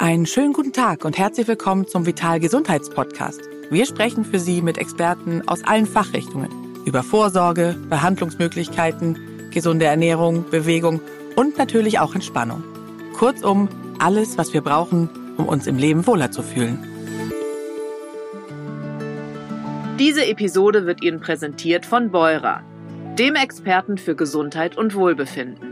Einen schönen guten Tag und herzlich willkommen zum Vital Gesundheitspodcast. Wir sprechen für Sie mit Experten aus allen Fachrichtungen über Vorsorge, Behandlungsmöglichkeiten, gesunde Ernährung, Bewegung und natürlich auch Entspannung. Kurzum, alles, was wir brauchen, um uns im Leben wohler zu fühlen. Diese Episode wird Ihnen präsentiert von Beurer, dem Experten für Gesundheit und Wohlbefinden.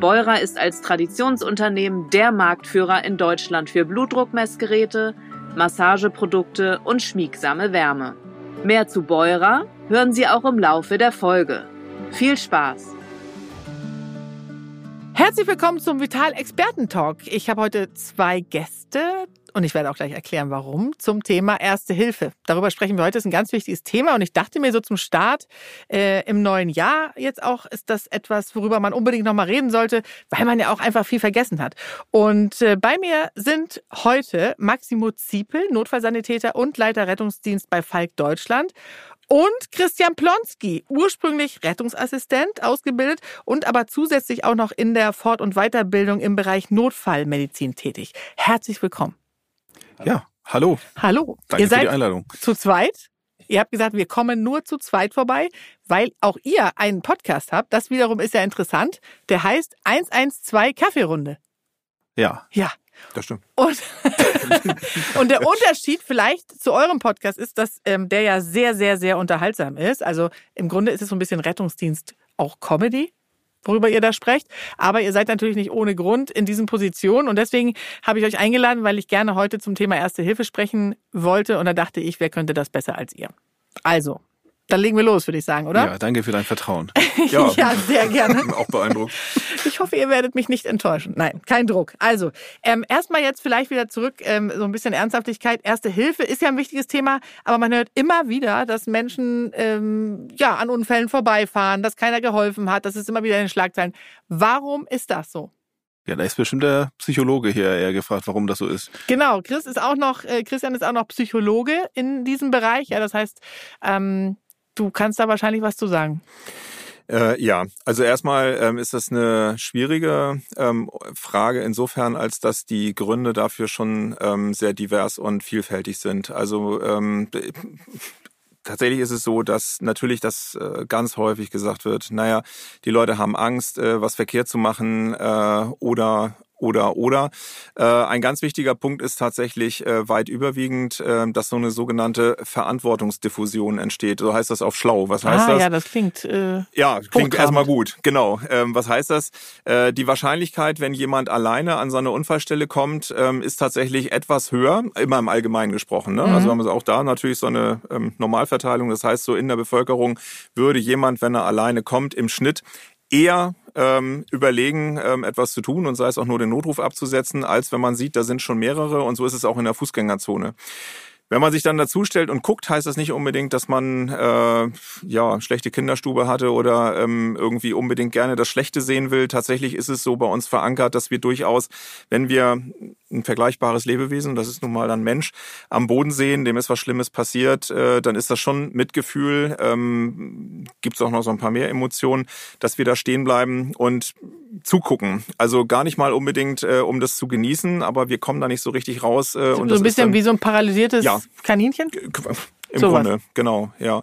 Beurer ist als Traditionsunternehmen der Marktführer in Deutschland für Blutdruckmessgeräte, Massageprodukte und schmiegsame Wärme. Mehr zu Beurer hören Sie auch im Laufe der Folge. Viel Spaß! Herzlich willkommen zum Vital Experten Talk. Ich habe heute zwei Gäste und ich werde auch gleich erklären, warum, zum Thema Erste Hilfe. Darüber sprechen wir heute. Das ist ein ganz wichtiges Thema und ich dachte mir so zum Start äh, im neuen Jahr jetzt auch, ist das etwas, worüber man unbedingt nochmal reden sollte, weil man ja auch einfach viel vergessen hat. Und äh, bei mir sind heute Maximo Ziepel, Notfallsanitäter und Leiter Rettungsdienst bei Falk Deutschland und Christian Plonski, ursprünglich Rettungsassistent ausgebildet und aber zusätzlich auch noch in der Fort- und Weiterbildung im Bereich Notfallmedizin tätig. Herzlich willkommen. Ja, hallo. Hallo. Danke ihr seid für die Einladung. Zu zweit. Ihr habt gesagt, wir kommen nur zu zweit vorbei, weil auch ihr einen Podcast habt. Das wiederum ist ja interessant. Der heißt 112 Kaffeerunde. Ja. Ja. Das stimmt. Und, und der Unterschied vielleicht zu eurem Podcast ist, dass ähm, der ja sehr, sehr, sehr unterhaltsam ist. Also im Grunde ist es so ein bisschen Rettungsdienst auch Comedy worüber ihr da sprecht. Aber ihr seid natürlich nicht ohne Grund in diesen Positionen. Und deswegen habe ich euch eingeladen, weil ich gerne heute zum Thema Erste Hilfe sprechen wollte. Und da dachte ich, wer könnte das besser als ihr? Also, dann legen wir los, würde ich sagen, oder? Ja, danke für dein Vertrauen. Ja, ja sehr gerne. auch beeindruckt. Ich hoffe, ihr werdet mich nicht enttäuschen. Nein, kein Druck. Also, ähm, erstmal jetzt vielleicht wieder zurück, ähm, so ein bisschen Ernsthaftigkeit. Erste Hilfe ist ja ein wichtiges Thema, aber man hört immer wieder, dass Menschen ähm, ja an Unfällen vorbeifahren, dass keiner geholfen hat. Das ist immer wieder in den Schlagzeilen. Warum ist das so? Ja, da ist bestimmt der Psychologe hier eher gefragt, warum das so ist. Genau, Chris ist auch noch, äh, Christian ist auch noch Psychologe in diesem Bereich. Ja, das heißt, ähm, Du kannst da wahrscheinlich was zu sagen. Äh, ja, also erstmal ähm, ist das eine schwierige ähm, Frage insofern, als dass die Gründe dafür schon ähm, sehr divers und vielfältig sind. Also ähm, tatsächlich ist es so, dass natürlich das äh, ganz häufig gesagt wird, naja, die Leute haben Angst, äh, was verkehrt zu machen äh, oder oder oder. Äh, ein ganz wichtiger Punkt ist tatsächlich äh, weit überwiegend, äh, dass so eine sogenannte Verantwortungsdiffusion entsteht. So heißt das auf schlau. Was heißt ah, das? Ja, das klingt. Äh, ja, klingt erstmal gut. Genau. Ähm, was heißt das? Äh, die Wahrscheinlichkeit, wenn jemand alleine an seine Unfallstelle kommt, ähm, ist tatsächlich etwas höher, immer im Allgemeinen gesprochen. Ne? Also mhm. Also haben wir auch da natürlich so eine ähm, Normalverteilung. Das heißt, so in der Bevölkerung würde jemand, wenn er alleine kommt, im Schnitt eher ähm, überlegen, ähm, etwas zu tun und sei es auch nur den Notruf abzusetzen, als wenn man sieht, da sind schon mehrere und so ist es auch in der Fußgängerzone. Wenn man sich dann dazustellt und guckt, heißt das nicht unbedingt, dass man äh, ja schlechte Kinderstube hatte oder ähm, irgendwie unbedingt gerne das Schlechte sehen will. Tatsächlich ist es so bei uns verankert, dass wir durchaus, wenn wir ein vergleichbares Lebewesen, das ist nun mal ein Mensch, am Boden sehen, dem ist was Schlimmes passiert, äh, dann ist das schon Mitgefühl. Ähm, Gibt es auch noch so ein paar mehr Emotionen, dass wir da stehen bleiben und zugucken. Also gar nicht mal unbedingt, äh, um das zu genießen, aber wir kommen da nicht so richtig raus. Äh, und so ein bisschen wie so ein paralysiertes ja, Kaninchen? Im so Grunde, was. genau, ja.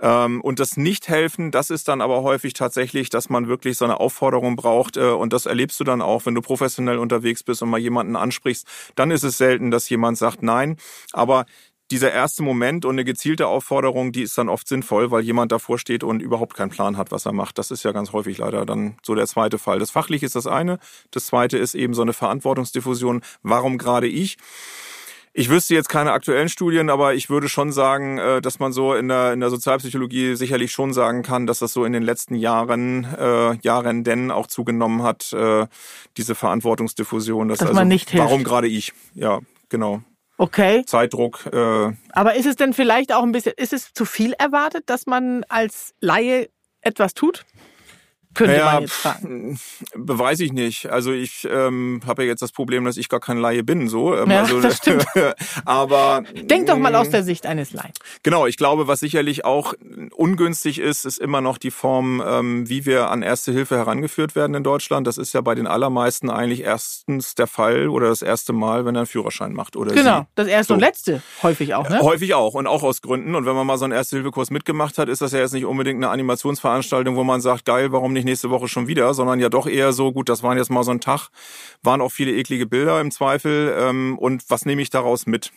Ähm, und das Nicht-Helfen, das ist dann aber häufig tatsächlich, dass man wirklich so eine Aufforderung braucht. Äh, und das erlebst du dann auch, wenn du professionell unterwegs bist und mal jemanden ansprichst. Dann ist es selten, dass jemand sagt Nein. Aber dieser erste Moment und eine gezielte Aufforderung, die ist dann oft sinnvoll, weil jemand davor steht und überhaupt keinen Plan hat, was er macht. Das ist ja ganz häufig leider dann so der zweite Fall. Das Fachliche ist das eine. Das zweite ist eben so eine Verantwortungsdiffusion. Warum gerade ich? Ich wüsste jetzt keine aktuellen Studien, aber ich würde schon sagen, äh, dass man so in der, in der Sozialpsychologie sicherlich schon sagen kann, dass das so in den letzten Jahren, äh, Jahren denn auch zugenommen hat, äh, diese Verantwortungsdiffusion. Dass, dass also, man nicht hilft. Warum gerade ich? Ja, genau. Okay. Zeitdruck. Äh, aber ist es denn vielleicht auch ein bisschen, ist es zu viel erwartet, dass man als Laie etwas tut? Könnte naja, man jetzt fragen. Beweise ich nicht. Also ich ähm, habe ja jetzt das Problem, dass ich gar kein Laie bin. So. Ähm, ja, also, das stimmt. aber denk doch mal aus der Sicht eines Laien. Genau, ich glaube, was sicherlich auch ungünstig ist, ist immer noch die Form, ähm, wie wir an Erste Hilfe herangeführt werden in Deutschland. Das ist ja bei den allermeisten eigentlich erstens der Fall oder das erste Mal, wenn er einen Führerschein macht oder Genau, sie. das erste so. und letzte häufig auch. Ne? Häufig auch und auch aus Gründen. Und wenn man mal so einen Erste-Hilfe-Kurs mitgemacht hat, ist das ja jetzt nicht unbedingt eine Animationsveranstaltung, wo man sagt, geil, warum nicht nächste Woche schon wieder, sondern ja doch eher so, gut, das waren jetzt mal so ein Tag, waren auch viele eklige Bilder im Zweifel. Ähm, und was nehme ich daraus mit?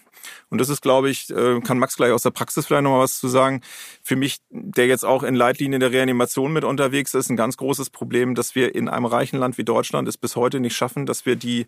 Und das ist, glaube ich, äh, kann Max gleich aus der Praxis vielleicht noch mal was zu sagen. Für mich, der jetzt auch in Leitlinien der Reanimation mit unterwegs ist, ein ganz großes Problem, dass wir in einem reichen Land wie Deutschland es bis heute nicht schaffen, dass wir die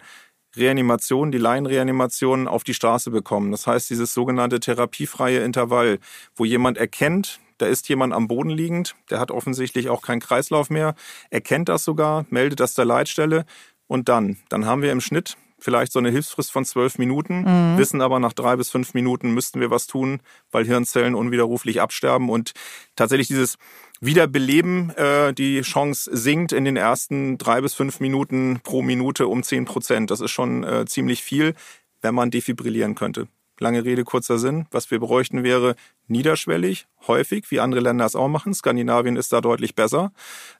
Reanimation, die Laienreanimation auf die Straße bekommen. Das heißt, dieses sogenannte therapiefreie Intervall, wo jemand erkennt, da ist jemand am Boden liegend, der hat offensichtlich auch keinen Kreislauf mehr, erkennt das sogar, meldet das der Leitstelle und dann, dann haben wir im Schnitt vielleicht so eine Hilfsfrist von zwölf Minuten, mhm. wissen aber nach drei bis fünf Minuten müssten wir was tun, weil Hirnzellen unwiderruflich absterben und tatsächlich dieses Wiederbeleben, äh, die Chance sinkt in den ersten drei bis fünf Minuten pro Minute um zehn Prozent. Das ist schon äh, ziemlich viel, wenn man defibrillieren könnte. Lange Rede, kurzer Sinn. Was wir bräuchten wäre niederschwellig, häufig, wie andere Länder es auch machen. Skandinavien ist da deutlich besser.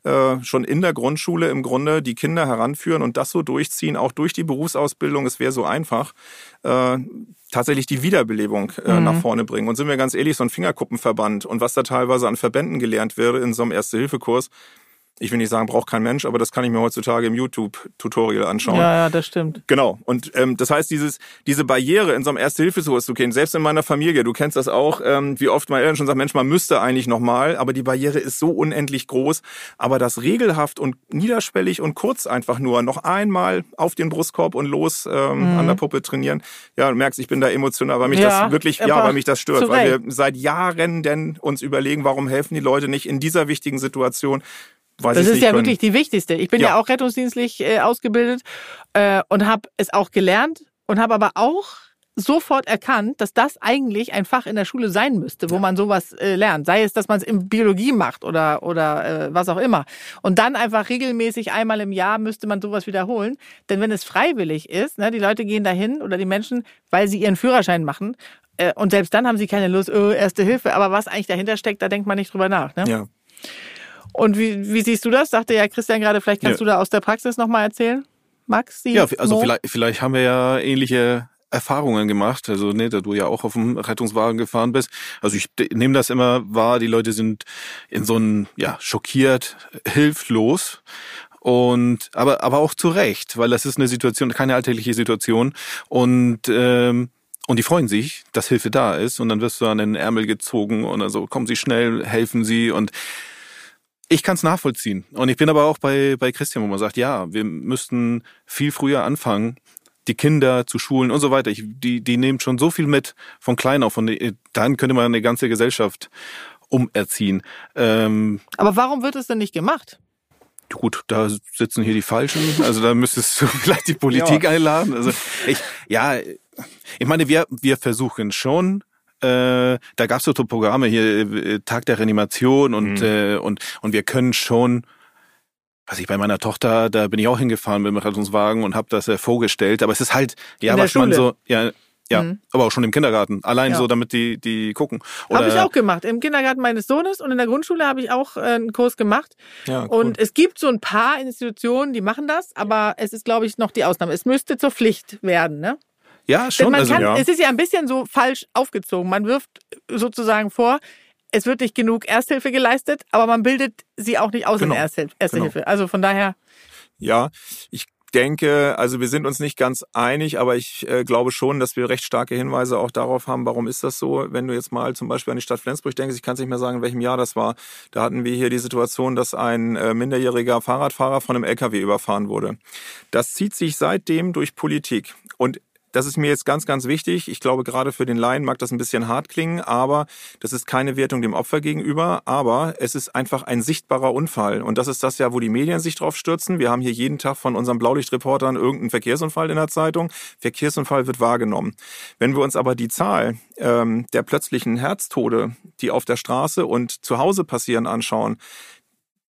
Äh, schon in der Grundschule im Grunde die Kinder heranführen und das so durchziehen, auch durch die Berufsausbildung. Es wäre so einfach. Äh, tatsächlich die Wiederbelebung äh, mhm. nach vorne bringen. Und sind wir ganz ehrlich, so ein Fingerkuppenverband und was da teilweise an Verbänden gelernt wäre in so einem Erste-Hilfe-Kurs, ich will nicht sagen, braucht kein Mensch, aber das kann ich mir heutzutage im YouTube-Tutorial anschauen. Ja, ja, das stimmt. Genau. Und ähm, das heißt, dieses, diese Barriere in so einem Erste-Hilfe-Kurs zu kennen, selbst in meiner Familie, du kennst das auch, ähm, wie oft meine Eltern schon sagen, Mensch, man müsste eigentlich nochmal, aber die Barriere ist so unendlich groß. Aber das regelhaft und niederschwellig und kurz einfach nur noch einmal auf den Brustkorb und los ähm, mhm. an der Puppe trainieren. Ja, du merkst, ich bin da emotional, weil mich ja, das wirklich, ja, weil mich das stört, weil wir seit Jahren denn uns überlegen, warum helfen die Leute nicht in dieser wichtigen Situation Weiß das ist ja können. wirklich die wichtigste. Ich bin ja, ja auch rettungsdienstlich äh, ausgebildet äh, und habe es auch gelernt und habe aber auch sofort erkannt, dass das eigentlich ein Fach in der Schule sein müsste, wo man sowas äh, lernt. Sei es, dass man es in Biologie macht oder, oder äh, was auch immer. Und dann einfach regelmäßig einmal im Jahr müsste man sowas wiederholen. Denn wenn es freiwillig ist, ne, die Leute gehen dahin oder die Menschen, weil sie ihren Führerschein machen. Äh, und selbst dann haben sie keine Lust, oh, erste Hilfe. Aber was eigentlich dahinter steckt, da denkt man nicht drüber nach. Ne? Ja. Und wie, wie siehst du das? Sagte ja Christian gerade, vielleicht kannst ja. du da aus der Praxis nochmal erzählen. Max? ja, also vielleicht, vielleicht haben wir ja ähnliche Erfahrungen gemacht, also ne, da du ja auch auf dem Rettungswagen gefahren bist. Also ich nehme das immer wahr, die Leute sind in so einem, ja, schockiert, hilflos. Und aber aber auch zu Recht, weil das ist eine Situation, keine alltägliche Situation. Und ähm, und die freuen sich, dass Hilfe da ist. Und dann wirst du an den Ärmel gezogen und also kommen sie schnell, helfen sie und ich kann es nachvollziehen. Und ich bin aber auch bei, bei Christian, wo man sagt, ja, wir müssten viel früher anfangen, die Kinder zu schulen und so weiter. Ich, die, die nehmen schon so viel mit von klein auf. Und dann könnte man eine ganze Gesellschaft umerziehen. Ähm, aber warum wird es denn nicht gemacht? Gut, da sitzen hier die Falschen. Also da müsstest du vielleicht die Politik ja. einladen. Also ich, ja, ich meine, wir, wir versuchen schon, äh, da gab es so Programme hier, äh, Tag der Reanimation und, mhm. äh, und, und wir können schon, was ich bei meiner Tochter, da bin ich auch hingefahren mit dem Rettungswagen und habe das äh, vorgestellt. Aber es ist halt, ja, was man so, ja, ja, mhm. aber auch schon im Kindergarten. Allein ja. so, damit die, die gucken. Habe ich auch gemacht. Im Kindergarten meines Sohnes und in der Grundschule habe ich auch äh, einen Kurs gemacht. Ja, cool. Und es gibt so ein paar Institutionen, die machen das, aber es ist, glaube ich, noch die Ausnahme. Es müsste zur Pflicht werden, ne? Ja, schon. Also, kann, ja. Es ist ja ein bisschen so falsch aufgezogen. Man wirft sozusagen vor, es wird nicht genug Ersthilfe geleistet, aber man bildet sie auch nicht aus genau. in Ersthilfe. Erste genau. Hilfe. Also von daher. Ja, ich denke, also wir sind uns nicht ganz einig, aber ich äh, glaube schon, dass wir recht starke Hinweise auch darauf haben, warum ist das so. Wenn du jetzt mal zum Beispiel an die Stadt Flensburg denkst, ich kann es nicht mehr sagen, in welchem Jahr das war, da hatten wir hier die Situation, dass ein äh, minderjähriger Fahrradfahrer von einem LKW überfahren wurde. Das zieht sich seitdem durch Politik. Und das ist mir jetzt ganz, ganz wichtig. Ich glaube, gerade für den Laien mag das ein bisschen hart klingen, aber das ist keine Wertung dem Opfer gegenüber, aber es ist einfach ein sichtbarer Unfall. Und das ist das ja, wo die Medien sich drauf stürzen. Wir haben hier jeden Tag von unseren Blaulichtreportern irgendeinen Verkehrsunfall in der Zeitung. Verkehrsunfall wird wahrgenommen. Wenn wir uns aber die Zahl ähm, der plötzlichen Herztode, die auf der Straße und zu Hause passieren, anschauen,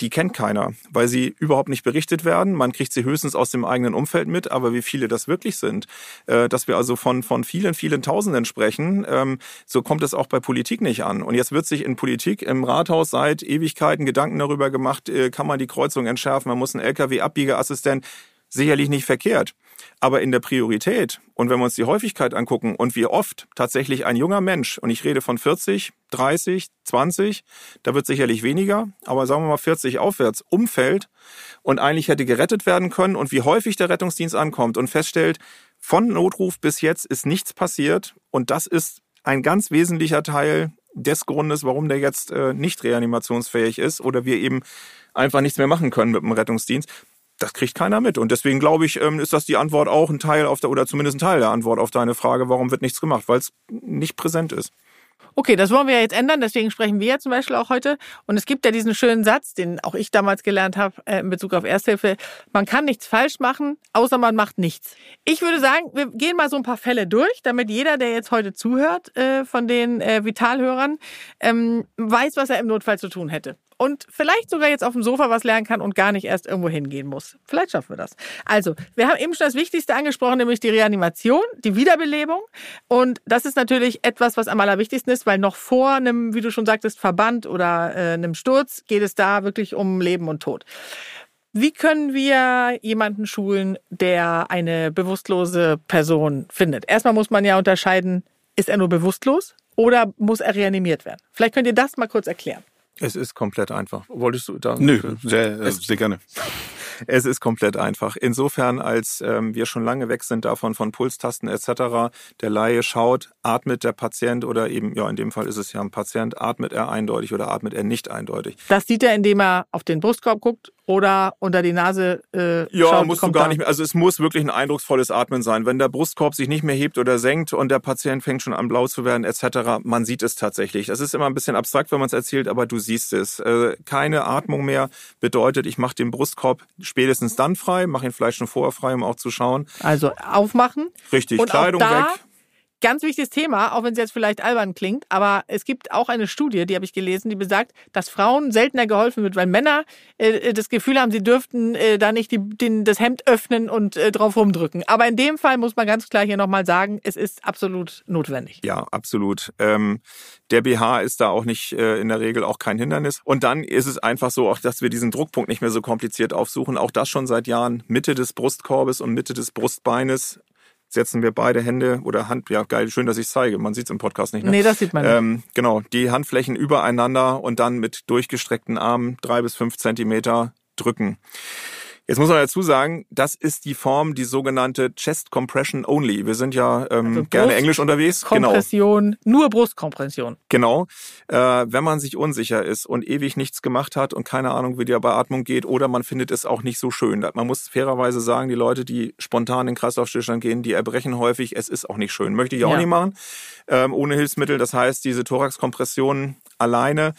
die kennt keiner, weil sie überhaupt nicht berichtet werden. Man kriegt sie höchstens aus dem eigenen Umfeld mit, aber wie viele das wirklich sind, äh, dass wir also von, von vielen, vielen Tausenden sprechen, ähm, so kommt es auch bei Politik nicht an. Und jetzt wird sich in Politik im Rathaus seit Ewigkeiten Gedanken darüber gemacht, äh, kann man die Kreuzung entschärfen, man muss einen LKW-Abbiegeassistent, sicherlich nicht verkehrt. Aber in der Priorität und wenn wir uns die Häufigkeit angucken und wie oft tatsächlich ein junger Mensch, und ich rede von 40, 30, 20, da wird sicherlich weniger, aber sagen wir mal 40 aufwärts, umfällt und eigentlich hätte gerettet werden können und wie häufig der Rettungsdienst ankommt und feststellt, von Notruf bis jetzt ist nichts passiert und das ist ein ganz wesentlicher Teil des Grundes, warum der jetzt äh, nicht reanimationsfähig ist oder wir eben einfach nichts mehr machen können mit dem Rettungsdienst das kriegt keiner mit. Und deswegen glaube ich, ähm, ist das die Antwort auch ein Teil auf der, oder zumindest ein Teil der Antwort auf deine Frage, warum wird nichts gemacht, weil es nicht präsent ist. Okay, das wollen wir ja jetzt ändern, deswegen sprechen wir ja zum Beispiel auch heute. Und es gibt ja diesen schönen Satz, den auch ich damals gelernt habe äh, in Bezug auf Ersthilfe. Man kann nichts falsch machen, außer man macht nichts. Ich würde sagen, wir gehen mal so ein paar Fälle durch, damit jeder, der jetzt heute zuhört, äh, von den äh, Vitalhörern, ähm, weiß, was er im Notfall zu tun hätte und vielleicht sogar jetzt auf dem Sofa was lernen kann und gar nicht erst irgendwo hingehen muss. Vielleicht schaffen wir das. Also, wir haben eben schon das Wichtigste angesprochen, nämlich die Reanimation, die Wiederbelebung. Und das ist natürlich etwas, was am allerwichtigsten ist, weil noch vor einem, wie du schon sagtest, Verband oder äh, einem Sturz geht es da wirklich um Leben und Tod. Wie können wir jemanden schulen, der eine bewusstlose Person findet? Erstmal muss man ja unterscheiden, ist er nur bewusstlos oder muss er reanimiert werden? Vielleicht könnt ihr das mal kurz erklären. Es ist komplett einfach. Wolltest du da? Nö, sehr, äh, sehr gerne. Es ist komplett einfach. Insofern, als ähm, wir schon lange weg sind davon von Pulstasten etc., der Laie schaut, atmet der Patient oder eben, ja, in dem Fall ist es ja ein Patient, atmet er eindeutig oder atmet er nicht eindeutig. Das sieht er, indem er auf den Brustkorb guckt oder unter die Nase äh, Ja, schaut, musst du gar nicht mehr. Also es muss wirklich ein eindrucksvolles Atmen sein. Wenn der Brustkorb sich nicht mehr hebt oder senkt und der Patient fängt schon an blau zu werden etc., man sieht es tatsächlich. Das ist immer ein bisschen abstrakt, wenn man es erzählt, aber du siehst es. Äh, keine Atmung mehr bedeutet, ich mache den Brustkorb spätestens dann frei, mache ihn vielleicht schon vorher frei, um auch zu schauen. Also aufmachen. Richtig, Und Kleidung weg. Ganz wichtiges Thema, auch wenn es jetzt vielleicht albern klingt, aber es gibt auch eine Studie, die habe ich gelesen, die besagt, dass Frauen seltener geholfen wird, weil Männer äh, das Gefühl haben, sie dürften äh, da nicht die, den, das Hemd öffnen und äh, drauf rumdrücken. Aber in dem Fall muss man ganz klar hier nochmal sagen, es ist absolut notwendig. Ja, absolut. Ähm, der BH ist da auch nicht äh, in der Regel auch kein Hindernis. Und dann ist es einfach so, auch dass wir diesen Druckpunkt nicht mehr so kompliziert aufsuchen. Auch das schon seit Jahren Mitte des Brustkorbes und Mitte des Brustbeines setzen wir beide Hände oder Hand, ja geil, schön, dass ich zeige. Man sieht es im Podcast nicht. Ne? Nee, das sieht man nicht. Ähm, genau, die Handflächen übereinander und dann mit durchgestreckten Armen drei bis fünf Zentimeter drücken. Jetzt muss man dazu sagen, das ist die Form, die sogenannte Chest Compression Only. Wir sind ja ähm, Also gerne Englisch unterwegs. Genau. Kompression, nur Brustkompression. Genau. Äh, wenn man sich unsicher ist und ewig nichts gemacht hat und keine Ahnung, wie die Beatmung geht, oder man findet es auch nicht so schön. Man muss fairerweise sagen, die Leute, die spontan in Kreislaufstillstand gehen, die erbrechen häufig. Es ist auch nicht schön. Möchte ich auch Ja. nicht machen. Ähm, ohne Hilfsmittel. Das heißt, diese Thoraxkompression alleine,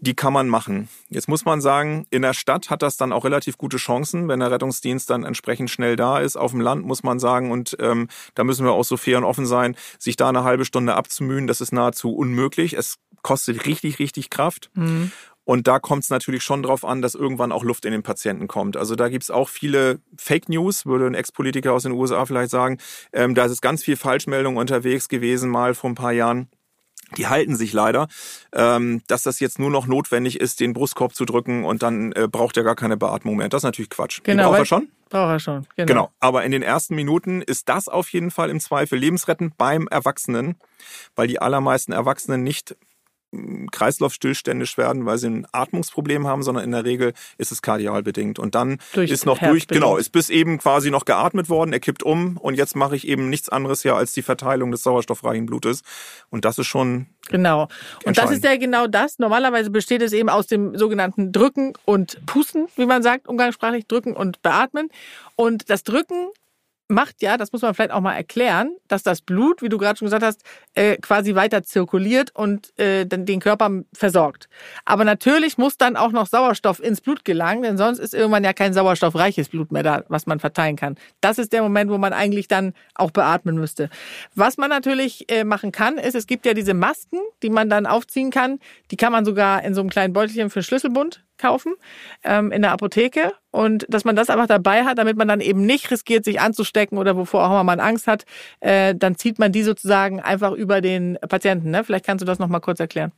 die kann man machen. Jetzt muss man sagen, in der Stadt hat das dann auch relativ gute Chancen, wenn der Rettungsdienst dann entsprechend schnell da ist. Auf dem Land muss man sagen, und ähm, da müssen wir auch so fair und offen sein, sich da eine halbe Stunde abzumühen, das ist nahezu unmöglich. Es kostet richtig, richtig Kraft. Mhm. Und da kommt es natürlich schon drauf an, dass irgendwann auch Luft in den Patienten kommt. Also da gibt's auch viele Fake News, würde ein Ex-Politiker aus den USA vielleicht sagen. Ähm, da ist ganz viel Falschmeldung unterwegs gewesen, mal vor ein paar Jahren. Die halten sich leider, ähm, dass das jetzt nur noch notwendig ist, den Brustkorb zu drücken und dann äh, braucht er gar keine Beatmung mehr. Das ist natürlich Quatsch. Die Genau, braucht weil- er schon. Braucht er schon. Genau. Genau. Aber in den ersten Minuten ist das auf jeden Fall im Zweifel lebensrettend beim Erwachsenen, weil die allermeisten Erwachsenen nicht Kreislaufstillständig werden, weil sie ein Atmungsproblem haben, sondern in der Regel ist es kardial bedingt. Und dann Durch ist noch durch, genau, ist bis eben quasi noch geatmet worden, er kippt um und jetzt mache ich eben nichts anderes ja als die Verteilung des sauerstoffreichen Blutes. Und das ist schon Genau. Und das ist ja genau das. Normalerweise besteht es eben aus dem sogenannten Drücken und Pusten, wie man sagt, umgangssprachlich Drücken und Beatmen. Und das Drücken macht ja, das muss man vielleicht auch mal erklären, dass das Blut, wie du gerade schon gesagt hast, äh, quasi weiter zirkuliert und äh, den Körper versorgt. Aber natürlich muss dann auch noch Sauerstoff ins Blut gelangen, denn sonst ist irgendwann ja kein sauerstoffreiches Blut mehr da, was man verteilen kann. Das ist der Moment, wo man eigentlich dann auch beatmen müsste. Was man natürlich äh, machen kann, ist, es gibt ja diese Masken, die man dann aufziehen kann. Die kann man sogar in so einem kleinen Beutelchen für Schlüsselbund kaufen ähm, in der Apotheke und dass man das einfach dabei hat, damit man dann eben nicht riskiert, sich anzustecken oder wovor auch immer man Angst hat, äh, dann zieht man die sozusagen einfach über den Patienten. Ne? Vielleicht kannst du das nochmal kurz erklären.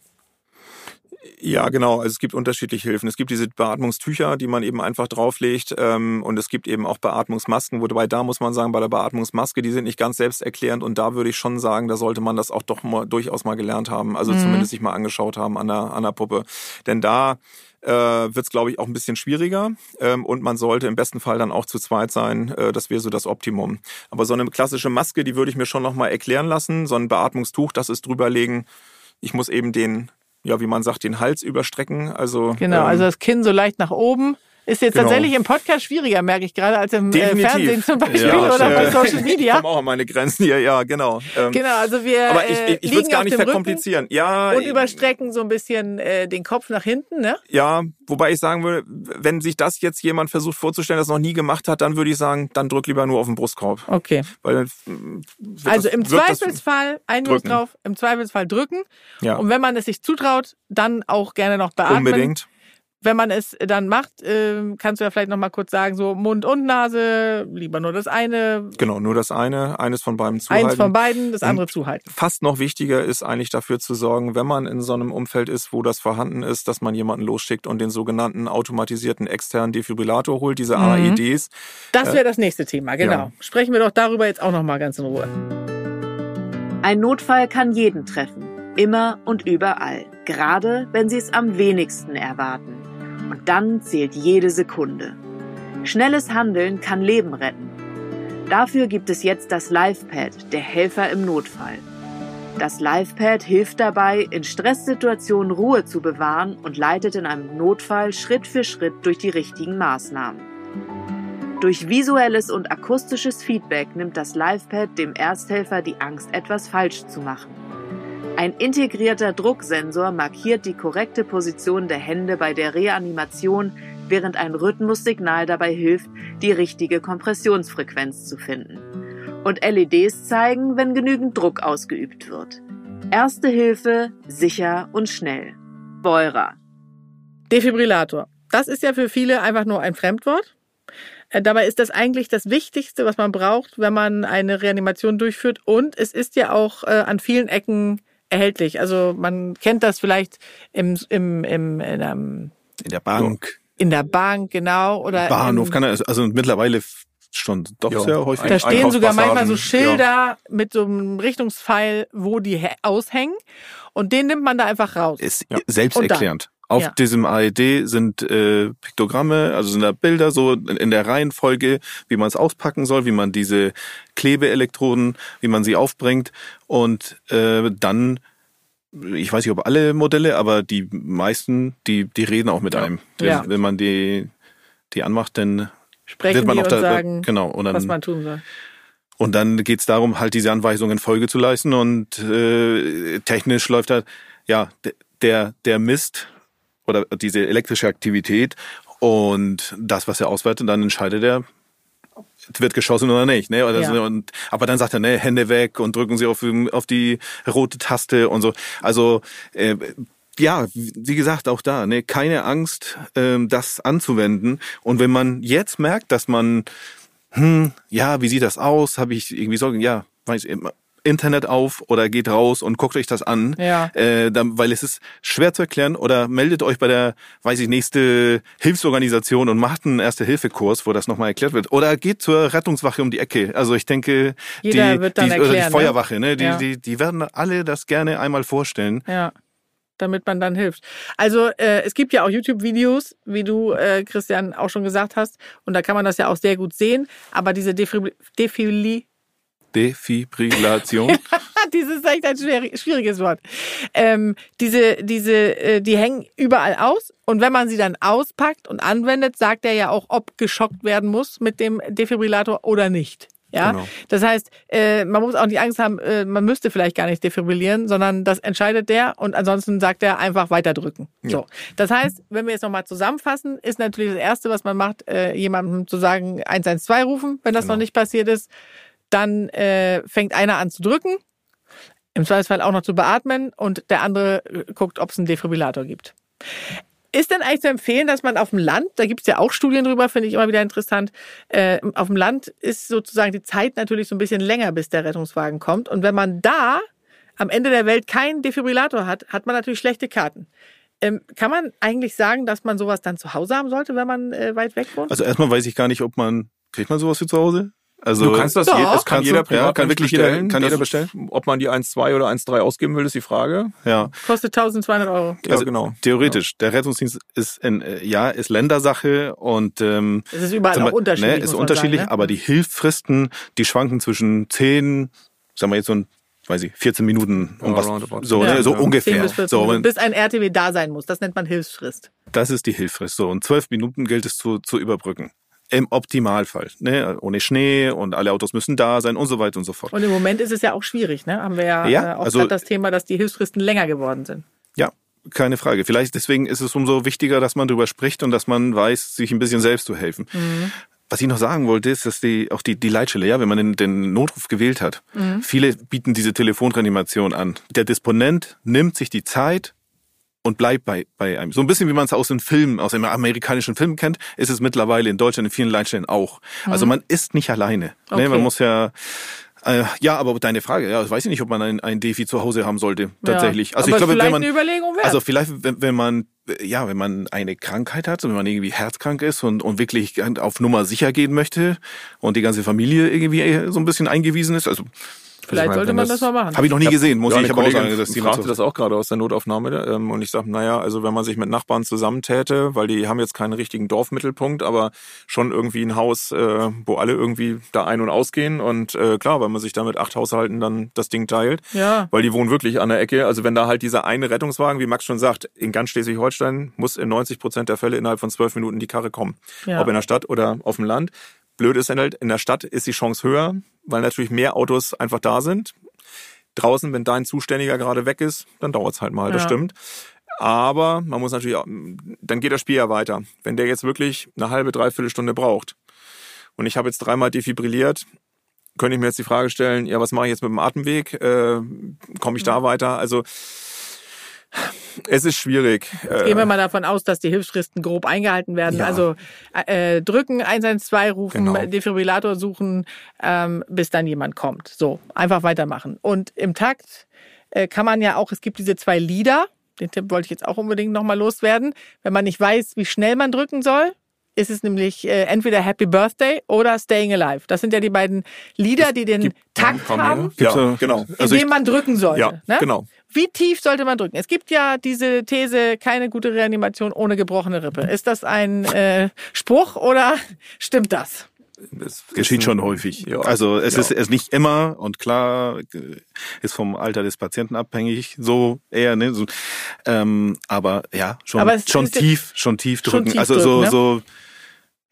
Ja, genau. Also es gibt unterschiedliche Hilfen. Es gibt diese Beatmungstücher, die man eben einfach drauflegt. Ähm, und es gibt eben auch Beatmungsmasken, wobei da muss man sagen, bei der Beatmungsmaske, die sind nicht ganz selbsterklärend. Und da würde ich schon sagen, da sollte man das auch doch mal, durchaus mal gelernt haben. Also mhm. zumindest sich mal angeschaut haben an der, an der Puppe. Denn da äh, wird es, glaube ich, auch ein bisschen schwieriger. Ähm, und man sollte im besten Fall dann auch zu zweit sein. Äh, das wäre so das Optimum. Aber so eine klassische Maske, die würde ich mir schon noch mal erklären lassen. So ein Beatmungstuch, das ist drüberlegen. Ich muss eben den ja, wie man sagt, den Hals überstrecken. Also genau, ähm, also das Kinn so leicht nach oben. Ist jetzt genau. tatsächlich im Podcast schwieriger, merke ich gerade, als im äh, Fernsehen zum Beispiel ja, oder bei Social Media. Ich komme auch an meine Grenzen hier, ja, genau. Ähm, genau, also wir Aber ich, ich, ich würde es gar nicht verkomplizieren. Ja, und überstrecken so ein bisschen äh, den Kopf nach hinten, ne? Ja, wobei ich sagen würde, wenn sich das jetzt jemand versucht vorzustellen, das noch nie gemacht hat, dann würde ich sagen, dann drück lieber nur auf den Brustkorb. Okay. Weil, also im Zweifelsfall, ein Minus drauf, im Zweifelsfall drücken. Ja. Und wenn man es sich zutraut, dann auch gerne noch beatmen. Unbedingt wenn man es dann macht, äh, kannst du ja vielleicht noch mal kurz sagen, so Mund und Nase, lieber nur das eine. Genau, nur das eine, eines von beiden zuhalten. Eins von beiden, das andere zuhalten. Fast noch wichtiger ist eigentlich dafür zu sorgen, wenn man in so einem Umfeld ist, wo das vorhanden ist, dass man jemanden losschickt und den sogenannten automatisierten externen Defibrillator holt, diese mhm. AEDs. Das wäre äh, das nächste Thema, genau. Ja. Sprechen wir doch darüber jetzt auch noch mal ganz in Ruhe. Ein Notfall kann jeden treffen, immer und überall, gerade wenn Sie es am wenigsten erwarten. Und dann zählt jede Sekunde. Schnelles Handeln kann Leben retten. Dafür gibt es jetzt das LifePad, der Helfer im Notfall. Das LifePad hilft dabei, in Stresssituationen Ruhe zu bewahren und leitet in einem Notfall Schritt für Schritt durch die richtigen Maßnahmen. Durch visuelles und akustisches Feedback nimmt das LifePad dem Ersthelfer die Angst, etwas falsch zu machen. Ein integrierter Drucksensor markiert die korrekte Position der Hände bei der Reanimation, während ein Rhythmussignal dabei hilft, die richtige Kompressionsfrequenz zu finden. Und LEDs zeigen, wenn genügend Druck ausgeübt wird. Erste Hilfe, sicher und schnell. Beurer. Defibrillator. Das ist ja für viele einfach nur ein Fremdwort. Äh, dabei ist das eigentlich das Wichtigste, was man braucht, wenn man eine Reanimation durchführt. Und es ist ja auch äh, an vielen Ecken erhältlich. Also man kennt das vielleicht im, im, im in, einem, in der Bank. In der Bank, genau. Oder Bahnhof im, kann er, also mittlerweile schon doch ja, sehr häufig. Da stehen sogar manchmal so Schilder ja. mit so einem Richtungspfeil, wo die aushängen. Und den nimmt man da einfach raus. Ist ja. selbsterklärend. Auf ja. diesem AED sind äh, Piktogramme, also sind da Bilder so in der Reihenfolge, wie man es auspacken soll, wie man diese Klebeelektroden, wie man sie aufbringt und äh, dann ich weiß nicht, ob alle Modelle, aber die meisten, die die reden auch mit einem. Ja. Wenn man die die anmacht, dann Sprechen wird man auch da sagen, genau und dann, was man tun soll. Und dann geht's darum, halt diese Anweisungen Folge zu leisten und äh, technisch läuft da ja der der Mist oder diese elektrische Aktivität und das, was er auswertet, dann entscheidet er, wird geschossen oder nicht. Ne? Oder ja. so, und, aber dann sagt er, ne, Hände weg und drücken sie auf, auf die rote Taste und so. Also äh, ja, wie gesagt, auch da, ne, keine Angst, ähm, das anzuwenden. Und wenn man jetzt merkt, dass man, hm, ja, wie sieht das aus? Habe ich irgendwie Sorgen? Ja, weiß ich, Internet auf oder geht raus und guckt euch das an, ja. äh, dann, weil es ist schwer zu erklären oder meldet euch bei der, weiß ich, nächste Hilfsorganisation und macht einen Erste-Hilfe-Kurs, wo das nochmal erklärt wird. Oder geht zur Rettungswache um die Ecke. Also ich denke, Jeder die, die, erklären, oder die Feuerwache, ne? Die, ja. die, die werden alle das gerne einmal vorstellen. Ja damit man dann hilft. Also äh, es gibt ja auch YouTube-Videos, wie du, äh, Christian, auch schon gesagt hast, und da kann man das ja auch sehr gut sehen. Aber diese Defibri Defibri Defibrillation. Dieses ist echt ein schwieriges Wort. Ähm, diese, diese, äh, die hängen überall aus und wenn man sie dann auspackt und anwendet, sagt er ja auch, ob geschockt werden muss mit dem Defibrillator oder nicht. Ja, genau. das heißt, äh, man muss auch nicht Angst haben, äh, man müsste vielleicht gar nicht defibrillieren, sondern das entscheidet der und ansonsten sagt er einfach weiterdrücken. Ja. So, das heißt, wenn wir jetzt nochmal zusammenfassen, ist natürlich das erste, was man macht, äh, jemandem zu sagen 112 rufen, wenn das genau. noch nicht passiert ist dann äh, fängt einer an zu drücken, im Zweifelsfall auch noch zu beatmen und der andere äh, guckt, ob es einen Defibrillator gibt. Ist denn eigentlich zu empfehlen, dass man auf dem Land, da gibt es ja auch Studien drüber, finde ich immer wieder interessant, äh, auf dem Land ist sozusagen die Zeit natürlich so ein bisschen länger, bis der Rettungswagen kommt. Und wenn man da am Ende der Welt keinen Defibrillator hat, hat man natürlich schlechte Karten. Ähm, kann man eigentlich sagen, dass man sowas dann zu Hause haben sollte, wenn man äh, weit weg wohnt? Also erstmal weiß ich gar nicht, ob man, kriegt man sowas für zu Hause? Also du kannst das, Doch. je, das kann Kannst jeder du? Ja, privat kann wirklich jeder- bestellen. kann jeder bestellen? Ob man die 1,2 oder 1,3 ausgeben will, ist die Frage. Ja. Kostet 1200 Euro. Ja, Also genau. Theoretisch. Der Rettungsdienst ist in, äh, ja, ist Ländersache und ähm, Es ist überall auch Be- unterschiedlich. Ne, ist unterschiedlich, sagen, ne? aber die Hilfsfristen, die schwanken zwischen 10, sagen wir jetzt so ein, weiß ich, 14 Minuten um Ja, was, so, Ja. ne, so Ja. 10 ungefähr. bis 14 So, und bis ein RTW da sein muss. Das nennt man Hilfsfrist. das ist die Hilfsfrist. So, und 12 Minuten gilt es zu, zu überbrücken. Im Optimalfall. Ne? Ohne Schnee und alle Autos müssen da sein und so weiter und so fort. Und im Moment ist es ja auch schwierig, ne? Haben wir ja, Ja, äh, auch also- das Thema, dass die Hilfsfristen länger geworden sind. Ja, keine Frage. Vielleicht deswegen ist es umso wichtiger, dass man darüber spricht und dass man weiß, sich ein bisschen selbst zu helfen. Was ich noch sagen wollte, ist, dass die, auch die, die Leitstelle, ja, wenn man den, den Notruf gewählt hat, viele bieten diese Telefonreanimation an. Der Disponent nimmt sich die Zeit und bleibt bei, bei einem. So ein bisschen wie man es aus den Filmen, aus dem amerikanischen Film kennt, ist es mittlerweile in Deutschland in vielen Leitstellen auch. Also man ist nicht alleine. Okay. Ne, man muss ja, äh, ja, aber deine Frage, ja, ich weiß nicht, ob man ein, ein Defi zu Hause haben sollte, tatsächlich. Ja. Also ich glaube, vielleicht wenn man, eine Überlegung wert. also vielleicht, wenn, wenn man, äh, ja, wenn man eine Krankheit hat, wenn man irgendwie herzkrank ist und, und wirklich auf Nummer sicher gehen möchte und die ganze Familie irgendwie so ein bisschen eingewiesen ist, also vielleicht sollte wenn man das- das mal machen. habe ich noch nie gesehen, muss Ja, ich aber auch sagen, dass die fragte so- das auch gerade aus der Notaufnahme ähm, und ich sage, naja, also wenn man sich mit Nachbarn zusammentäte, weil die haben jetzt keinen richtigen Dorfmittelpunkt, aber schon irgendwie ein Haus, äh, wo alle irgendwie da ein- und ausgehen und äh, klar, weil man sich da mit acht Haushalten dann das Ding teilt, Ja. weil die wohnen wirklich an der Ecke. Also wenn da halt dieser eine Rettungswagen, wie Max schon sagt, in ganz Schleswig-Holstein muss in 90 Prozent der Fälle innerhalb von zwölf Minuten die Karre kommen, Ja. ob in der Stadt oder auf dem Land. Blöd ist dann halt, in der Stadt ist die Chance höher, weil natürlich mehr Autos einfach da sind. Draußen, wenn dein Zuständiger gerade weg ist, dann dauert's halt mal, das Ja. stimmt. Aber man muss natürlich, auch- dann geht das Spiel ja weiter. Wenn der jetzt wirklich eine halbe, dreiviertel Stunde braucht und ich habe jetzt dreimal defibrilliert, könnte ich mir jetzt die Frage stellen, ja, was mache ich jetzt mit dem Atemweg? Äh, Komme ich da weiter? Also es ist schwierig. Jetzt gehen wir mal davon aus, dass die Hilfsfristen grob eingehalten werden. Ja. Also äh, drücken, 112 rufen, Genau. Defibrillator suchen, ähm, bis dann jemand kommt. So, einfach weitermachen. Und im Takt äh, kann man ja auch, es gibt diese zwei Lieder, den Tipp wollte ich jetzt auch unbedingt nochmal loswerden. Wenn man nicht weiß, wie schnell man drücken soll, ist es nämlich äh, entweder Happy Birthday oder Staying Alive. Das sind ja die beiden Lieder, die den Takt haben, Ja, genau. Also indem ich- man drücken sollte. Ja, ne? genau. Wie tief sollte man drücken? Es gibt ja diese These, keine gute Reanimation ohne gebrochene Rippe. Ist das ein äh, Spruch oder stimmt das? Es geschieht schon häufig. Ja, also es ja. ist es nicht immer und klar äh, ist vom Alter des Patienten abhängig, so eher, ne? So, ähm, aber ja, schon, Aber schon tief, schon tief Schon drücken. tief also drücken, so, ne? so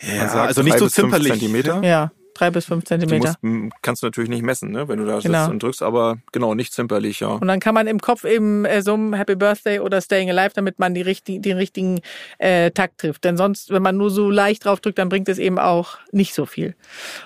ja, sagt also nicht so zimperlich. Zentimeter. Ja, drei bis fünf Du Zentimeter. musst, kannst du natürlich nicht messen, ne, wenn du da Genau. sitzt und drückst, aber genau, nicht zimperlich, ja. Und dann kann man im Kopf eben äh, so ein Happy Birthday oder Staying Alive, damit man die richtig, den richtigen äh, Takt trifft. Denn sonst, wenn man nur so leicht drauf drückt, dann bringt es eben auch nicht so viel.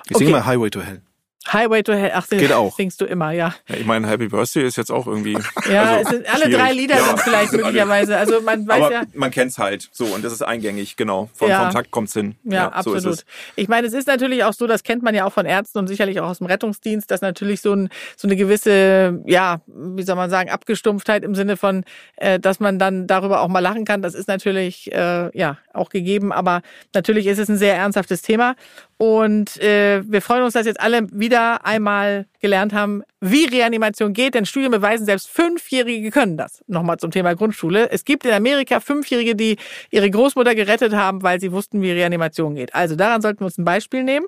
Ich singe mal Highway to Hell. Highway to Hell, ach, Geht auch. singst du immer, ja. ja. Ich meine, Happy Birthday ist jetzt auch irgendwie. Ja, also, es sind, alle schwierig. drei Lieder Ja, sind vielleicht sind möglicherweise. Also man weiß Aber ja. man kennt's halt so und das ist eingängig, genau. Vom, Ja. vom Takt kommt's hin. Ja, so absolut. es. Ich meine, es ist natürlich auch so, das kennt man ja auch von Ärzten und sicherlich auch aus dem Rettungsdienst, dass natürlich so, ein, so eine gewisse, ja, wie soll man sagen, Abgestumpftheit im Sinne von, äh, dass man dann darüber auch mal lachen kann. Das ist natürlich, äh, ja, auch gegeben. Aber natürlich ist es ein sehr ernsthaftes Thema. Und äh, wir freuen uns, dass jetzt alle wieder einmal gelernt haben, wie Reanimation geht, denn Studien beweisen, selbst Fünfjährige können das. Nochmal zum Thema Grundschule. Es gibt in Amerika Fünfjährige, die ihre Großmutter gerettet haben, weil sie wussten, wie Reanimation geht. Also daran sollten wir uns ein Beispiel nehmen.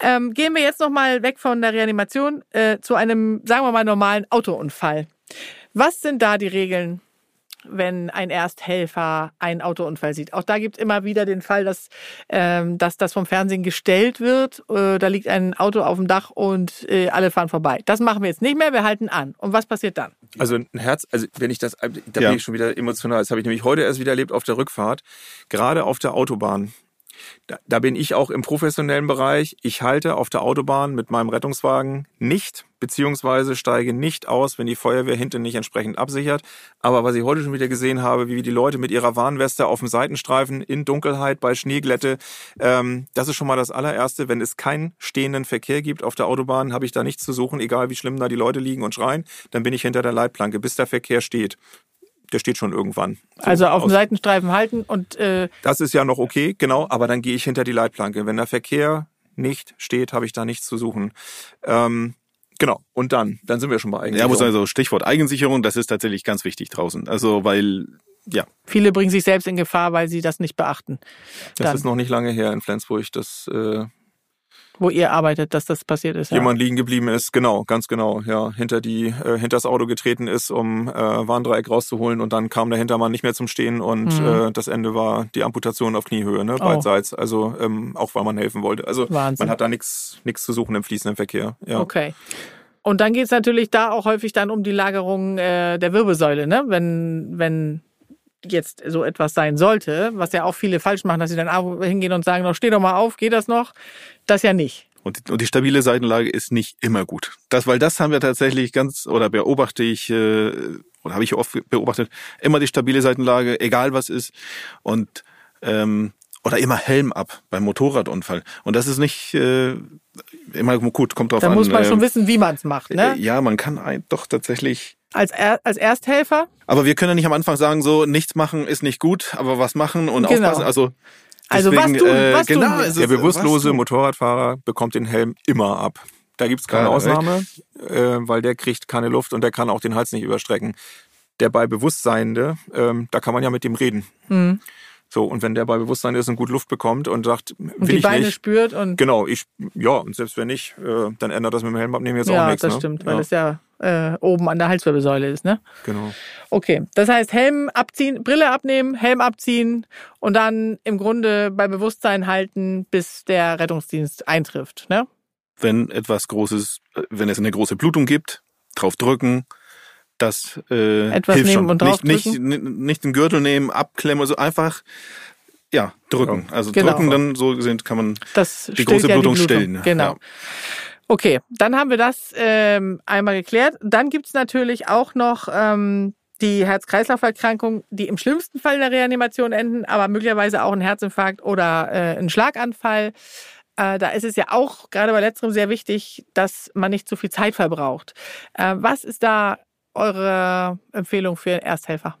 Ähm, gehen wir jetzt nochmal weg von der Reanimation äh, zu einem, sagen wir mal, normalen Autounfall. Was sind da die Regeln, wenn ein Ersthelfer einen Autounfall sieht? Auch da gibt es immer wieder den Fall, dass, ähm, dass das vom Fernsehen gestellt wird. Äh, da liegt ein Auto auf dem Dach und äh, alle fahren vorbei. Das machen wir jetzt nicht mehr, wir halten an. Und was passiert dann? Also ein Herz, also wenn ich das, da Ja. bin ich schon wieder emotional. Das habe ich nämlich heute erst wieder erlebt auf der Rückfahrt. Gerade auf der Autobahn. Da, da bin ich auch im professionellen Bereich. Ich halte auf der Autobahn mit meinem Rettungswagen nicht, beziehungsweise steige nicht aus, wenn die Feuerwehr hinten nicht entsprechend absichert. Aber was ich heute schon wieder gesehen habe, wie die Leute mit ihrer Warnweste auf dem Seitenstreifen in Dunkelheit bei Schneeglätte, ähm, das ist schon mal das allererste. Wenn es keinen stehenden Verkehr gibt auf der Autobahn, habe ich da nichts zu suchen, egal wie schlimm da die Leute liegen und schreien, dann bin ich hinter der Leitplanke, bis der Verkehr steht der steht schon irgendwann. So also auf dem Seitenstreifen halten und. Äh das ist ja noch okay, genau, aber dann gehe ich hinter die Leitplanke. Wenn der Verkehr nicht steht, habe ich da nichts zu suchen. Ähm, Genau. Und dann, dann sind wir schon bei Eigensicherung. Ja, muss also Stichwort Eigensicherung, das ist tatsächlich ganz wichtig draußen. Also, weil, ja. Viele bringen sich selbst in Gefahr, weil sie das nicht beachten. Das dann. ist noch nicht lange her in Flensburg. Das äh, wo ihr arbeitet, dass das passiert ist. Ja. Jemand liegen geblieben ist, genau, ganz genau, ja, hinter die, äh, hinter das Auto getreten ist, um äh, Warndreieck rauszuholen und dann kam der Hintermann nicht mehr zum Stehen und mhm. äh, das Ende war die Amputation auf Kniehöhe, ne, oh. beidseits. Also ähm, auch weil man helfen wollte. Also Wahnsinn. man hat da nichts nichts zu suchen im fließenden Verkehr. Ja. Okay. Und dann geht's natürlich da auch häufig dann um die Lagerung äh, der Wirbelsäule, ne? Wenn, wenn jetzt so etwas sein sollte, was ja auch viele falsch machen, dass sie dann hingehen und sagen, noch steh doch mal auf, geht das noch? Das ja nicht. Und die, und die stabile Seitenlage ist nicht immer gut. Das, weil das haben wir tatsächlich ganz, oder beobachte ich, äh, oder habe ich oft beobachtet, immer die stabile Seitenlage, egal was ist. Und ähm, oder immer Helm ab beim Motorradunfall. Und das ist nicht äh, immer gut, kommt drauf an. Da muss man äh, schon wissen, wie man es macht, ne? Äh, ja, man kann ein, doch tatsächlich als, er, als Ersthelfer. Aber wir können ja nicht am Anfang sagen, so nichts machen ist nicht gut, aber was machen und genau. aufpassen. Also Deswegen, also was tun, äh, was genau, tun der bewusstlose Motorradfahrer bekommt den Helm immer ab. Da gibt's keine ja, Ausnahme, äh, weil der kriegt keine Luft und der kann auch den Hals nicht überstrecken. Der bei Bewusstseinende, ähm, da kann man ja mit dem reden. Mhm. So, und wenn der bei Bewusstsein ist und gut Luft bekommt und sagt, will und die ich Beine nicht, spürt und. Genau, ich, ja, und selbst wenn nicht, äh, dann ändert das mit dem Helm abnehmen jetzt ja, auch nichts. Ja, das ne? stimmt, weil es ja äh, oben an der Halswirbelsäule ist, ne? Genau. Okay, das heißt Helm abziehen, Brille abnehmen, Helm abziehen und dann im Grunde bei Bewusstsein halten, bis der Rettungsdienst eintrifft, ne? Wenn etwas Großes, äh, wenn es eine große Blutung gibt, drauf drücken, das äh, Etwas hilft nehmen schon. und nicht, nicht, nicht den Gürtel nehmen, abklemmen, also einfach ja, drücken. Also genau. drücken, dann so gesehen kann man das die große ja Blutung, die Blutung stillen. Genau. Ja. Okay, dann haben wir das ähm, einmal geklärt. Dann gibt's natürlich auch noch ähm, die Herz-Kreislauf-Erkrankungen, die im schlimmsten Fall in der Reanimation enden, aber möglicherweise auch ein Herzinfarkt oder äh, ein Schlaganfall. Äh, da ist es ja auch gerade bei letzterem sehr wichtig, dass man nicht zu viel Zeit verbraucht. Äh, was ist da eure Empfehlung für Ersthelfer?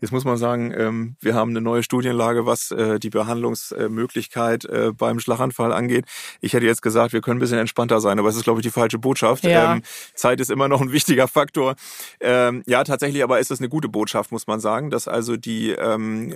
Jetzt muss man sagen, ähm, wir haben eine neue Studienlage, was äh, die Behandlungsmöglichkeit äh, beim Schlaganfall angeht. Ich hätte jetzt gesagt, wir können ein bisschen entspannter sein, aber es ist, glaube ich, die falsche Botschaft. Ja. Ähm, Zeit ist immer noch ein wichtiger Faktor. Ähm, ja, tatsächlich, aber ist es eine gute Botschaft, muss man sagen, dass also die,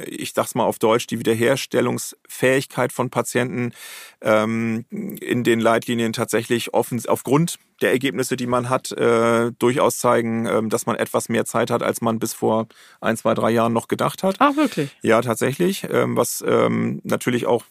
ich sag's mal auf Deutsch, die Wiederherstellungsfähigkeit von Patienten in den Leitlinien tatsächlich offen aufgrund der Ergebnisse, die man hat, äh, durchaus zeigen, äh, dass man etwas mehr Zeit hat, als man bis vor ein, zwei, drei Jahren noch gedacht hat. Ach, wirklich? Ja, tatsächlich. Ähm, was ähm, natürlich auch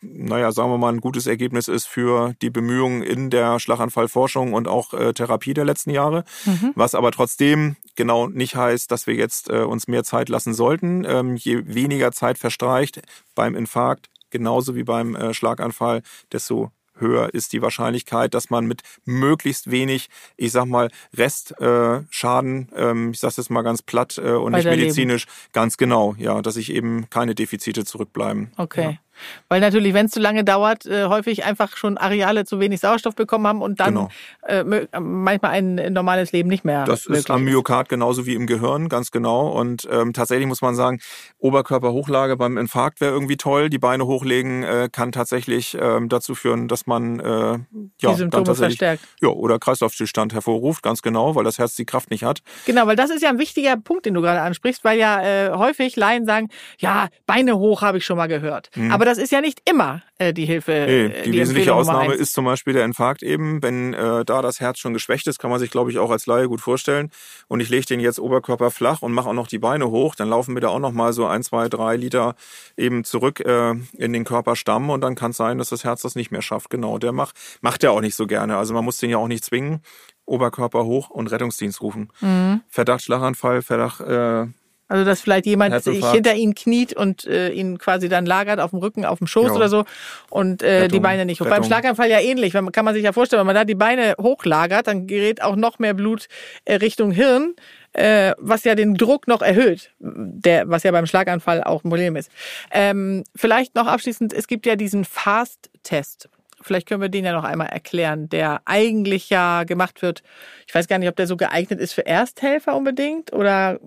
naja, sagen wir mal, ein gutes Ergebnis ist für die Bemühungen in der Schlaganfallforschung und auch äh, Therapie der letzten Jahre. Mhm. Was aber trotzdem genau nicht heißt, dass wir jetzt äh, uns mehr Zeit lassen sollten. Ähm, je weniger Zeit verstreicht beim Infarkt, genauso wie beim äh, Schlaganfall, desto höher ist die Wahrscheinlichkeit, dass man mit möglichst wenig, ich sag mal, Restschaden, äh, ähm, ich sag's jetzt mal ganz platt äh, und nicht medizinisch, ganz genau, ja, dass ich eben keine Defizite zurückbleiben. Okay. Ja. Weil natürlich, wenn es zu lange dauert, äh, häufig einfach schon Areale zu wenig Sauerstoff bekommen haben und dann genau. äh, manchmal ein normales Leben nicht mehr. Das ist am Myokard genauso wie im Gehirn, ganz genau. Und ähm, tatsächlich muss man sagen, Oberkörperhochlage beim Infarkt wäre irgendwie toll. Die Beine hochlegen äh, kann tatsächlich ähm, dazu führen, dass man äh, ja, die Symptome verstärkt. Ja, oder Kreislaufstillstand hervorruft, ganz genau, weil das Herz die Kraft nicht hat. Genau, weil das ist ja ein wichtiger Punkt, den du gerade ansprichst, weil ja äh, häufig Laien sagen, ja, Beine hoch habe ich schon mal gehört. Mhm. Aber das ist ja nicht immer äh, die Hilfe. Nee, äh, die, die wesentliche Ausnahme ist zum Beispiel der Infarkt eben. Wenn äh, da das Herz schon geschwächt ist, kann man sich, glaube ich, auch als Laie gut vorstellen. Und ich lege den jetzt Oberkörper flach und mache auch noch die Beine hoch, dann laufen mir da auch noch mal so ein, zwei, drei Liter eben zurück äh, in den Körperstamm und dann kann es sein, dass das Herz das nicht mehr schafft. Genau, der macht macht er auch nicht so gerne. Also man muss den ja auch nicht zwingen. Oberkörper hoch und Rettungsdienst rufen. Mhm. Verdacht Schlaganfall, Verdacht äh, Also dass vielleicht jemand sich hinter ihnen kniet und äh, ihn quasi dann lagert auf dem Rücken, auf dem Schoß Ja. oder so und äh, die Rettung, Beine nicht hoch. Beim Rettung. Schlaganfall ja ähnlich. Man, kann man sich ja vorstellen, wenn man da die Beine hochlagert, dann gerät auch noch mehr Blut äh, Richtung Hirn, äh, was ja den Druck noch erhöht, der, was ja beim Schlaganfall auch ein Problem ist. Ähm, vielleicht noch abschließend, es gibt ja diesen Fast-Test. Vielleicht können wir den ja noch einmal erklären, der eigentlich ja gemacht wird. Ich weiß gar nicht, ob der so geeignet ist für Ersthelfer unbedingt oder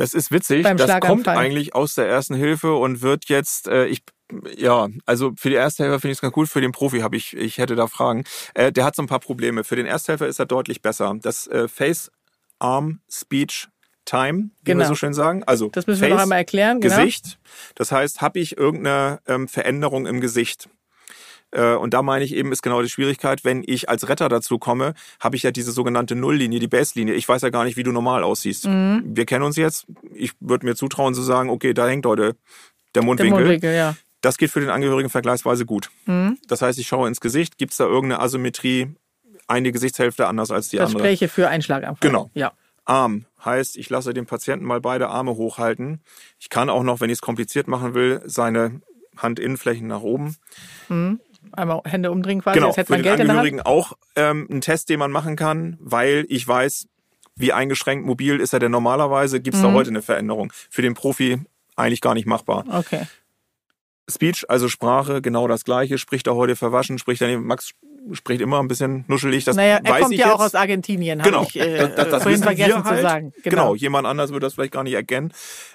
Das ist witzig. Beim das kommt eigentlich aus der ersten Hilfe und wird jetzt, äh, ich ja, also für die Ersthelfer finde ich es ganz gut, für den Profi habe ich, ich hätte da Fragen. Äh, der hat so ein paar Probleme. Für den Ersthelfer ist er deutlich besser. Das äh, Face Arm Speech Time, wie Genau. wir so schön sagen. Also das müssen wir Face, noch einmal erklären. Genau. Gesicht. Das heißt, habe ich irgendeine ähm, Veränderung im Gesicht? Äh, Und da meine ich eben, ist genau die Schwierigkeit, wenn ich als Retter dazu komme, habe ich ja diese sogenannte Nulllinie, die Basslinie. Ich weiß ja gar nicht, wie du normal aussiehst. Mhm. Wir kennen uns jetzt. Ich würde mir zutrauen zu sagen, okay, da hängt heute der Der Mundwinkel. Mundwinkel, ja. Das geht für den Angehörigen vergleichsweise gut. Mhm. Das heißt, ich schaue ins Gesicht. Gibt es da irgendeine Asymmetrie? Eine Gesichtshälfte anders als die Das andere. Spräche für einen Schlaganfall. Genau. Ja. Arm heißt, ich lasse den Patienten mal beide Arme hochhalten. Ich kann auch noch, wenn ich es kompliziert machen will, seine Handinnenflächen nach oben. Einmal Hände umdrehen quasi, genau, als hätte für man den Geld Hand. Angehörigen auch ähm, ein Test, den man machen kann, weil ich weiß, wie eingeschränkt mobil ist er denn normalerweise. Gibt es Mhm. da heute eine Veränderung? Für den Profi eigentlich gar nicht machbar. Okay. Speech, also Sprache, genau das Gleiche. Spricht er heute verwaschen? Spricht er nicht? Max spricht immer ein bisschen nuschelig. Das naja, er weiß kommt ich ja jetzt. auch aus Argentinien, Genau, habe ich äh, das, das, das vorhin vergessen halt. zu sagen. Genau. jemand anders würde das vielleicht gar nicht erkennen.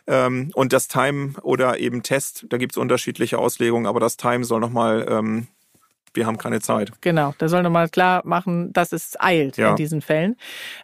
Ähm, und das Time oder eben Test, da gibt's unterschiedliche Auslegungen, aber das Time soll nochmal, ähm, wir haben keine Zeit. Genau, der soll nochmal klar machen, dass es eilt Ja. in diesen Fällen.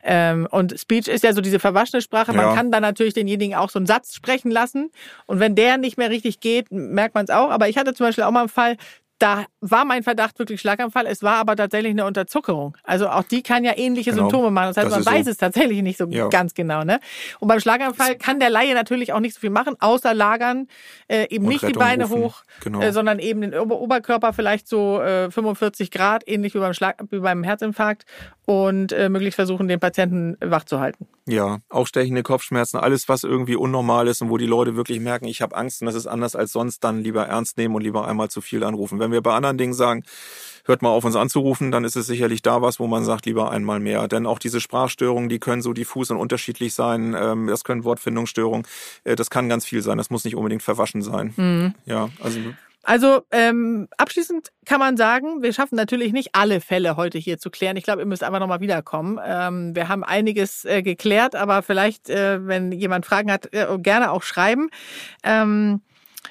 Ähm, und Speech ist ja so diese verwaschene Sprache. Man Ja. kann dann natürlich denjenigen auch so einen Satz sprechen lassen. Und wenn der nicht mehr richtig geht, merkt man es auch. Aber ich hatte zum Beispiel auch mal einen Fall, da war mein Verdacht wirklich Schlaganfall. Es war aber tatsächlich eine Unterzuckerung. Also auch die kann ja ähnliche Genau. Symptome machen. Das heißt, Das man ist so. weiß es tatsächlich nicht so Ja. ganz genau. Ne? Und beim Schlaganfall kann der Laie natürlich auch nicht so viel machen, außer lagern, äh, eben Und nicht die Rettung Beine rufen. hoch, Genau. äh, sondern eben den Ober Oberkörper vielleicht so äh, 45 Grad, ähnlich wie beim, Schlag wie beim Herzinfarkt und äh, möglichst versuchen, den Patienten wach zu halten. Ja, auch stechende Kopfschmerzen, alles, was irgendwie unnormal ist und wo die Leute wirklich merken, ich habe Angst und das ist anders als sonst, dann lieber ernst nehmen und lieber einmal zu viel anrufen. Wenn wir bei anderen Dingen sagen, hört mal auf, uns anzurufen, dann ist es sicherlich da was, wo man sagt, lieber einmal mehr. Denn auch diese Sprachstörungen, die können so diffus und unterschiedlich sein. Ähm, das können Wortfindungsstörungen. Äh, das kann ganz viel sein. Das muss nicht unbedingt verwaschen sein. Ja, also Also ähm, abschließend kann man sagen, wir schaffen natürlich nicht alle Fälle heute hier zu klären. Ich glaube, ihr müsst einfach nochmal wiederkommen. Ähm, wir haben einiges äh, geklärt, aber vielleicht, äh, wenn jemand Fragen hat, äh, gerne auch schreiben. Ähm,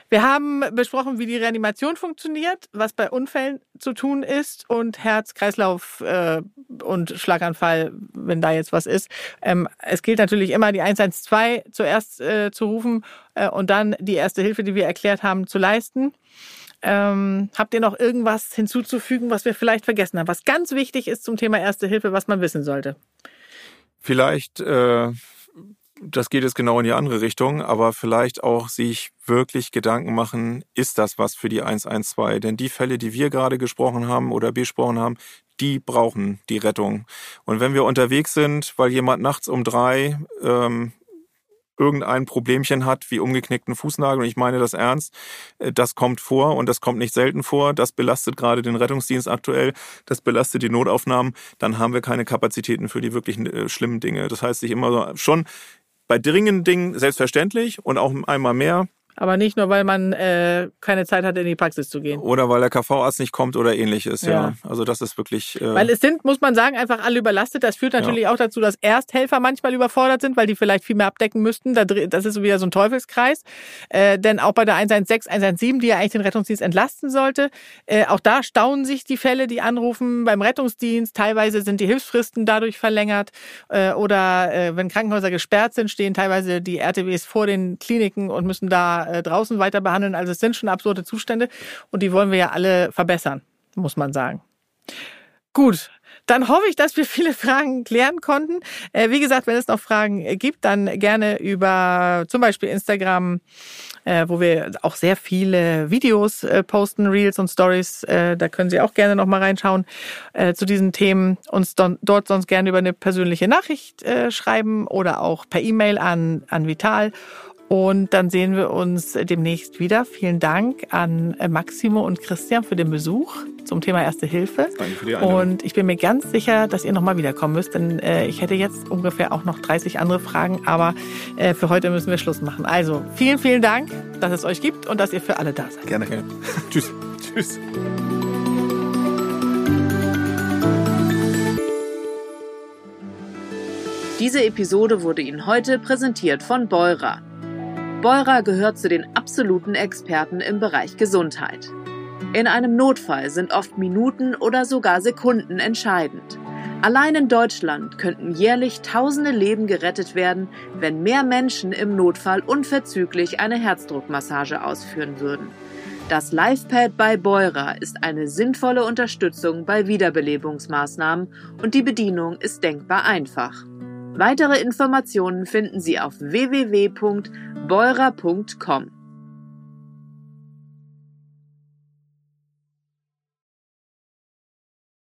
wir haben besprochen, wie die Reanimation funktioniert, was bei Unfällen zu tun ist und Herz, Kreislauf äh, und Schlaganfall, wenn da jetzt was ist. Ähm, es gilt natürlich immer, die 112 zuerst äh, zu rufen äh, und dann die erste Hilfe, die wir erklärt haben, zu leisten. Ähm, habt ihr noch irgendwas hinzuzufügen, was wir vielleicht vergessen haben, was ganz wichtig ist zum Thema Erste Hilfe, was man wissen sollte? vielleicht, äh, das geht jetzt genau in die andere Richtung, aber vielleicht auch sich wirklich Gedanken machen, ist das was für die 112? Denn die Fälle, die wir gerade gesprochen haben oder besprochen haben, die brauchen die Rettung. Und wenn wir unterwegs sind, weil jemand nachts um drei ähm, irgendein Problemchen hat, wie umgeknickten Fußnagel, und ich meine das ernst, äh, das kommt vor und das kommt nicht selten vor, das belastet gerade den Rettungsdienst aktuell, das belastet die Notaufnahmen, dann haben wir keine Kapazitäten für die wirklich äh, schlimmen Dinge. Das heißt, sich immer so, schon bei dringenden Dingen selbstverständlich und auch einmal mehr Aber nicht nur, weil man äh, keine Zeit hat, in die Praxis zu gehen. oder weil der KV-Arzt nicht kommt oder ähnliches, ja. Ja. Also das ist wirklich... Äh, Weil es sind, muss man sagen, einfach alle überlastet. Das führt natürlich auch dazu, dass Ersthelfer manchmal überfordert sind, weil die vielleicht viel mehr abdecken müssten. Das ist so wieder so ein Teufelskreis. Äh, denn auch bei der 116, 117, die ja eigentlich den Rettungsdienst entlasten sollte, äh, auch da staunen sich die Fälle, die anrufen beim Rettungsdienst. Teilweise sind die Hilfsfristen dadurch verlängert. Äh, oder äh, wenn Krankenhäuser gesperrt sind, stehen teilweise die RTWs vor den Kliniken und müssen da äh, draußen weiter behandeln. Also es sind schon absurde Zustände und die wollen wir ja alle verbessern, muss man sagen. Gut, dann hoffe ich, dass wir viele Fragen klären konnten. Äh, wie gesagt, wenn es noch Fragen gibt, dann gerne über zum Beispiel Instagram, äh, wo wir auch sehr viele Videos äh, posten, Reels und Stories. Äh, da können Sie auch gerne noch mal reinschauen äh, zu diesen Themen. Uns dort sonst gerne über eine persönliche Nachricht äh, schreiben oder auch per E-Mail an, an Vital. Und dann sehen wir uns demnächst wieder. Vielen Dank an äh, Maximo und Christian für den Besuch zum Thema Erste Hilfe. Danke für die Einladung. Und ich bin mir ganz sicher, dass ihr nochmal wiederkommen müsst, denn äh, ich hätte jetzt ungefähr auch noch 30 andere Fragen, aber äh, für heute müssen wir Schluss machen. Also vielen, vielen Dank, dass es euch gibt und dass ihr für alle da seid. Gerne. gerne. Tschüss. Tschüss. Diese Episode wurde Ihnen heute präsentiert von Beurer. Beurer gehört zu den absoluten Experten im Bereich Gesundheit. In einem Notfall sind oft Minuten oder sogar Sekunden entscheidend. Allein in Deutschland könnten jährlich tausende Leben gerettet werden, wenn mehr Menschen im Notfall unverzüglich eine Herzdruckmassage ausführen würden. Das LifePad bei Beurer ist eine sinnvolle Unterstützung bei Wiederbelebungsmaßnahmen und die Bedienung ist denkbar einfach. Weitere Informationen finden Sie auf www.beurer.com.